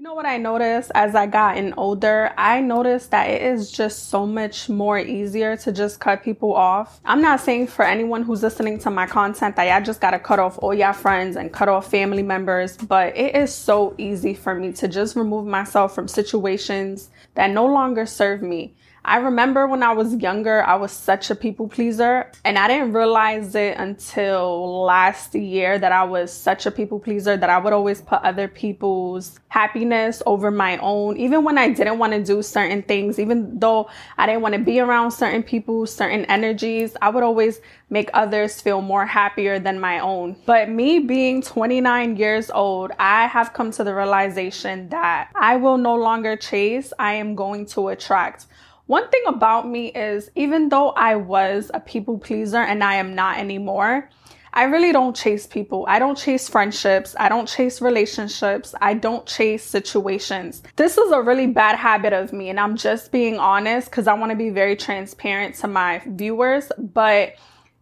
You know what I noticed as I gotten older? I noticed that it is just so much more easier to just cut people off. I'm not saying for anyone who's listening to my content that I just gotta cut off all your friends and cut off family members, but it is so easy for me to just remove myself from situations that no longer serve me. I remember when I was younger, I was such a people pleaser, and I didn't realize it until last year that I was such a people pleaser that I would always put other people's happiness over my own, even when I didn't want to do certain things, even though I didn't want to be around certain people, certain energies, I would always make others feel more happier than my own. But me being 29 years old, I have come to the realization that I will no longer chase, I am going to attract. One thing about me is even though I was a people pleaser and I am not anymore, I really don't chase people. I don't chase friendships. I don't chase relationships. I don't chase situations. This is a really bad habit of me, and I'm just being honest because I want to be very transparent to my viewers. But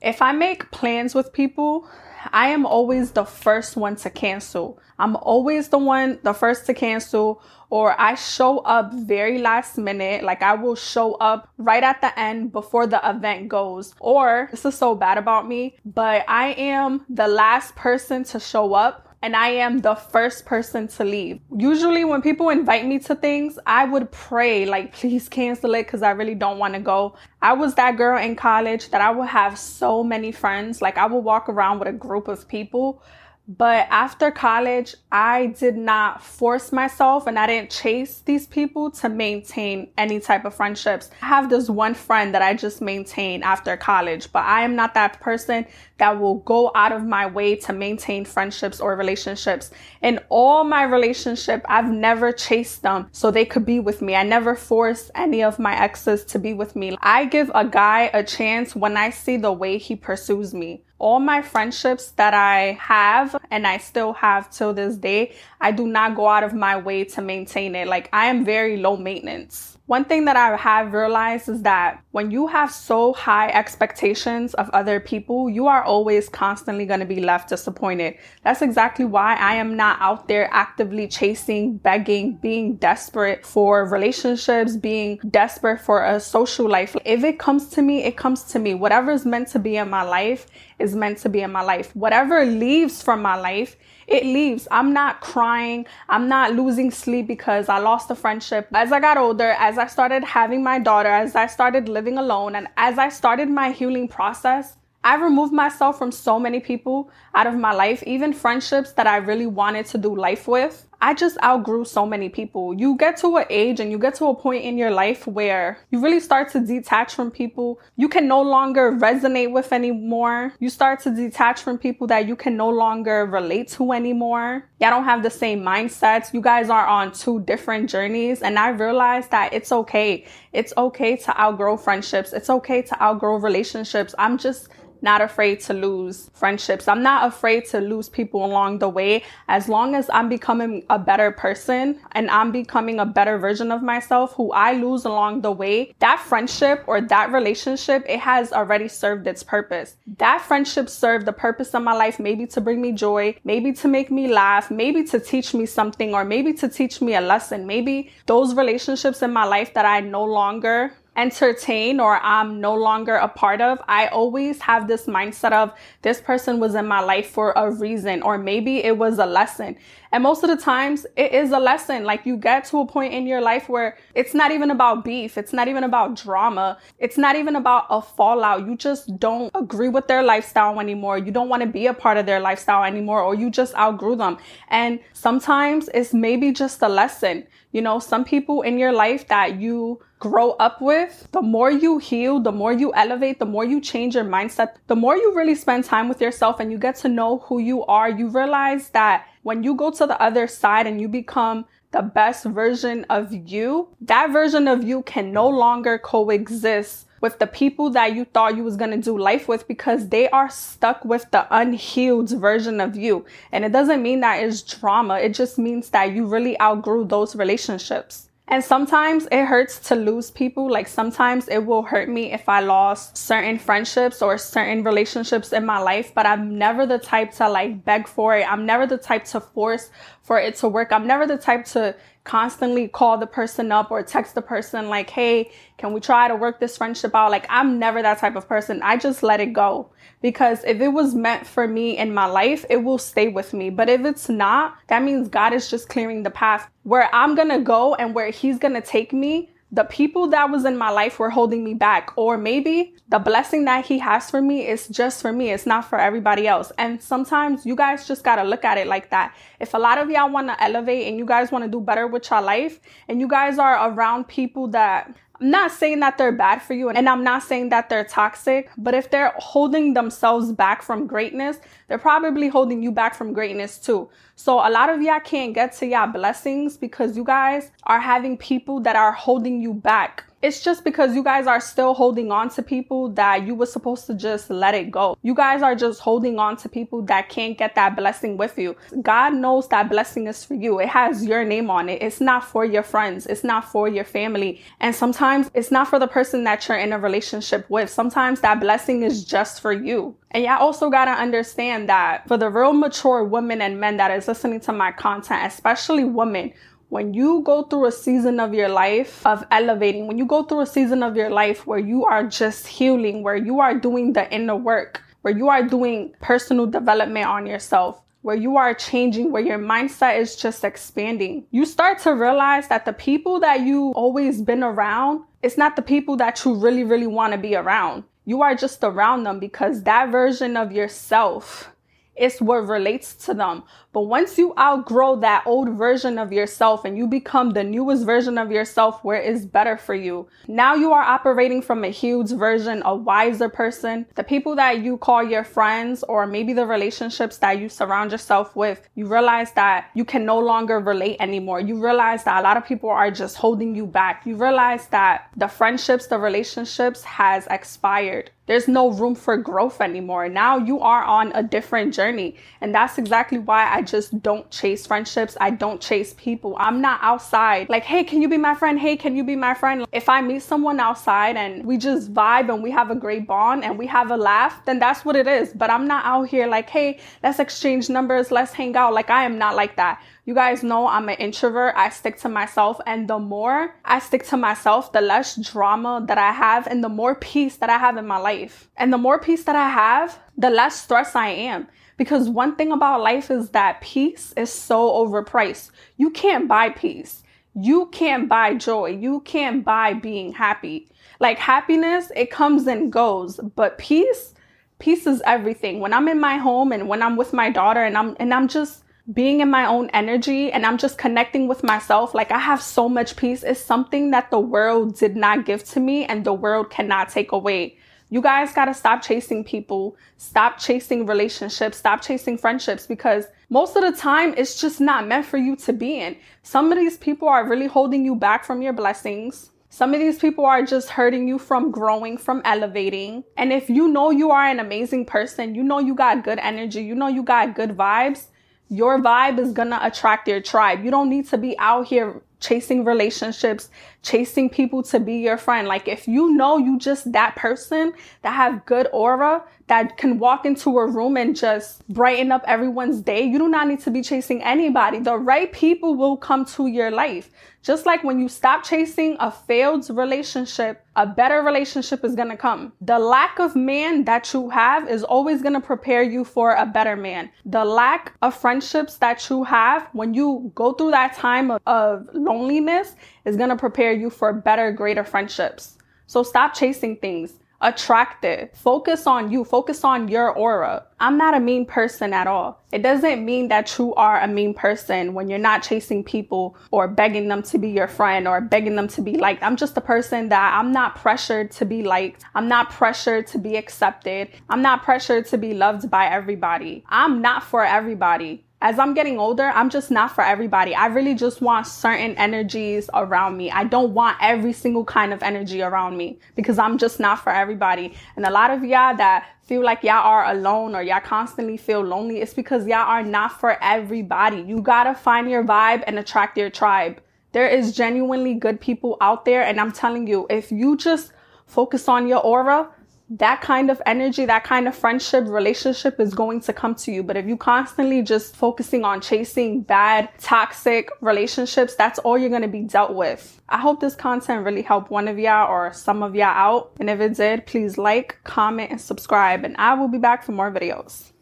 if I make plans with people, I am always the first one to cancel. I'm always the one, the first to cancel or I show up very last minute. Like I will show up right at the end before the event goes. Or this is so bad about me, but I am the last person to show up and I am the first person to leave. Usually, when people invite me to things, I would pray, like, please cancel it because I really don't want to go. I was that girl in college that I would have so many friends. Like, I would walk around with a group of people but after college, I did not force myself and I didn't chase these people to maintain any type of friendships. I have this one friend that I just maintain after college, but I am not that person that will go out of my way to maintain friendships or relationships. In all my relationship, I've never chased them so they could be with me. I never forced any of my exes to be with me. I give a guy a chance when I see the way he pursues me all my friendships that I have and I still have till this day, I do not go out of my way to maintain it. Like I am very low maintenance. One thing that I have realized is that when you have so high expectations of other people, you are always constantly going to be left disappointed. That's exactly why I am not out there actively chasing, begging, being desperate for relationships, being desperate for a social life. If it comes to me, it comes to me. Whatever is meant to be in my life is meant to be in my life. Whatever leaves from my life it leaves. I'm not crying. I'm not losing sleep because I lost a friendship. As I got older, as I started having my daughter, as I started living alone, and as I started my healing process, I removed myself from so many people out of my life, even friendships that I really wanted to do life with. I just outgrew so many people. You get to an age and you get to a point in your life where you really start to detach from people you can no longer resonate with anymore. You start to detach from people that you can no longer relate to anymore. Y'all don't have the same mindsets. You guys are on two different journeys. And I realized that it's okay. It's okay to outgrow friendships. It's okay to outgrow relationships. I'm just not afraid to lose friendships. I'm not afraid to lose people along the way as long as I'm becoming a better person and I'm becoming a better version of myself who I lose along the way. That friendship or that relationship, it has already served its purpose. That friendship served the purpose of my life, maybe to bring me joy, maybe to make me laugh, maybe to teach me something, or maybe to teach me a lesson. Maybe those relationships in my life that I no longer entertain or I'm no longer a part of, I always have this mindset of this person was in my life for a reason, or maybe it was a lesson. And most of the times it is a lesson. Like you get to a point in your life where it's not even about beef. It's not even about drama. It's not even about a fallout. You just don't agree with their lifestyle anymore. You don't want to be a part of their lifestyle anymore, or you just outgrew them. And sometimes it's maybe just a lesson. You know, some people in your life that you grow up with, the more you heal, the more you elevate, the more you change your mindset, the more you really spend time with yourself and you get to know who you are, you realize that when you go to the other side and you become the best version of you, that version of you can no longer coexist with the people that you thought you was going to do life with because they are stuck with the unhealed version of you. And it doesn't mean that it's drama. It just means that you really outgrew those relationships. And sometimes it hurts to lose people. Like sometimes it will hurt me if I lost certain friendships or certain relationships in my life, but I'm never the type to like beg for it. I'm never the type to force for it to work. I'm never the type to constantly call the person up or text the person like, hey, can we try to work this friendship out? Like, I'm never that type of person. I just let it go. Because if it was meant for me in my life, it will stay with me. But if it's not, that means God is just clearing the path where I'm gonna go and where He's gonna take me the people that was in my life were holding me back or maybe the blessing that he has for me is just for me it's not for everybody else. And sometimes you guys just got to look at it like that. If a lot of y'all want to elevate and you guys want to do better with your life and you guys are around people that I'm not saying that they're bad for you and I'm not saying that they're toxic, but if they're holding themselves back from greatness, they're probably holding you back from greatness too. So a lot of y'all can't get to y'all blessings because you guys are having people that are holding you back it's just because you guys are still holding on to people that you were supposed to just let it go. You guys are just holding on to people that can't get that blessing with you. God knows that blessing is for you. It has your name on it. It's not for your friends. It's not for your family. And sometimes it's not for the person that you're in a relationship with. Sometimes that blessing is just for you. And y'all also gotta understand that for the real mature women and men that is listening to my content, especially women, when you go through a season of your life of elevating, when you go through a season of your life where you are just healing, where you are doing the inner work, where you are doing personal development on yourself, where you are changing, where your mindset is just expanding, you start to realize that the people that you always been around, it's not the people that you really, really want to be around. You are just around them because that version of yourself is what relates to them. But once you outgrow that old version of yourself and you become the newest version of yourself where it's better for you, now you are operating from a huge version, a wiser person. The people that you call your friends or maybe the relationships that you surround yourself with, you realize that you can no longer relate anymore. You realize that a lot of people are just holding you back. You realize that the friendships, the relationships has expired. There's no room for growth anymore. Now you are on a different journey. And that's exactly why I just don't chase friendships. I don't chase people. I'm not outside like, hey, can you be my friend? Hey, can you be my friend? If I meet someone outside and we just vibe and we have a great bond and we have a laugh, then that's what it is. But I'm not out here like, hey, let's exchange numbers, let's hang out. Like, I am not like that. You guys know I'm an introvert. I stick to myself. And the more I stick to myself, the less drama that I have and the more peace that I have in my life. And the more peace that I have, the less stress I am. Because one thing about life is that peace is so overpriced. You can't buy peace. You can't buy joy. You can't buy being happy. Like happiness, it comes and goes, but peace, peace is everything. When I'm in my home and when I'm with my daughter and I'm and I'm just being in my own energy and I'm just connecting with myself, like I have so much peace, is something that the world did not give to me and the world cannot take away. You guys got to stop chasing people, stop chasing relationships, stop chasing friendships because most of the time it's just not meant for you to be in. Some of these people are really holding you back from your blessings. Some of these people are just hurting you from growing, from elevating. And if you know you are an amazing person, you know you got good energy, you know you got good vibes, your vibe is gonna attract your tribe. You don't need to be out here chasing relationships, chasing people to be your friend. Like if you know you just that person that have good aura, that can walk into a room and just brighten up everyone's day, you do not need to be chasing anybody. The right people will come to your life. Just like when you stop chasing a failed relationship, a better relationship is going to come. The lack of man that you have is always going to prepare you for a better man. The lack of friendships that you have when you go through that time of, of loneliness is going to prepare you for better, greater friendships. So stop chasing things Attract it. Focus on you. Focus on your aura. I'm not a mean person at all. It doesn't mean that you are a mean person when you're not chasing people or begging them to be your friend or begging them to be liked. I'm just a person that I'm not pressured to be liked. I'm not pressured to be accepted. I'm not pressured to be loved by everybody. I'm not for everybody as I'm getting older, I'm just not for everybody. I really just want certain energies around me. I don't want every single kind of energy around me because I'm just not for everybody. And a lot of y'all that feel like y'all are alone or y'all constantly feel lonely, it's because y'all are not for everybody. You gotta find your vibe and attract your tribe. There is genuinely good people out there. And I'm telling you, if you just focus on your aura, that kind of energy, that kind of friendship, relationship is going to come to you. But if you constantly just focusing on chasing bad, toxic relationships, that's all you're going to be dealt with. I hope this content really helped one of y'all or some of y'all out. And if it did, please like, comment, and subscribe. And I will be back for more videos.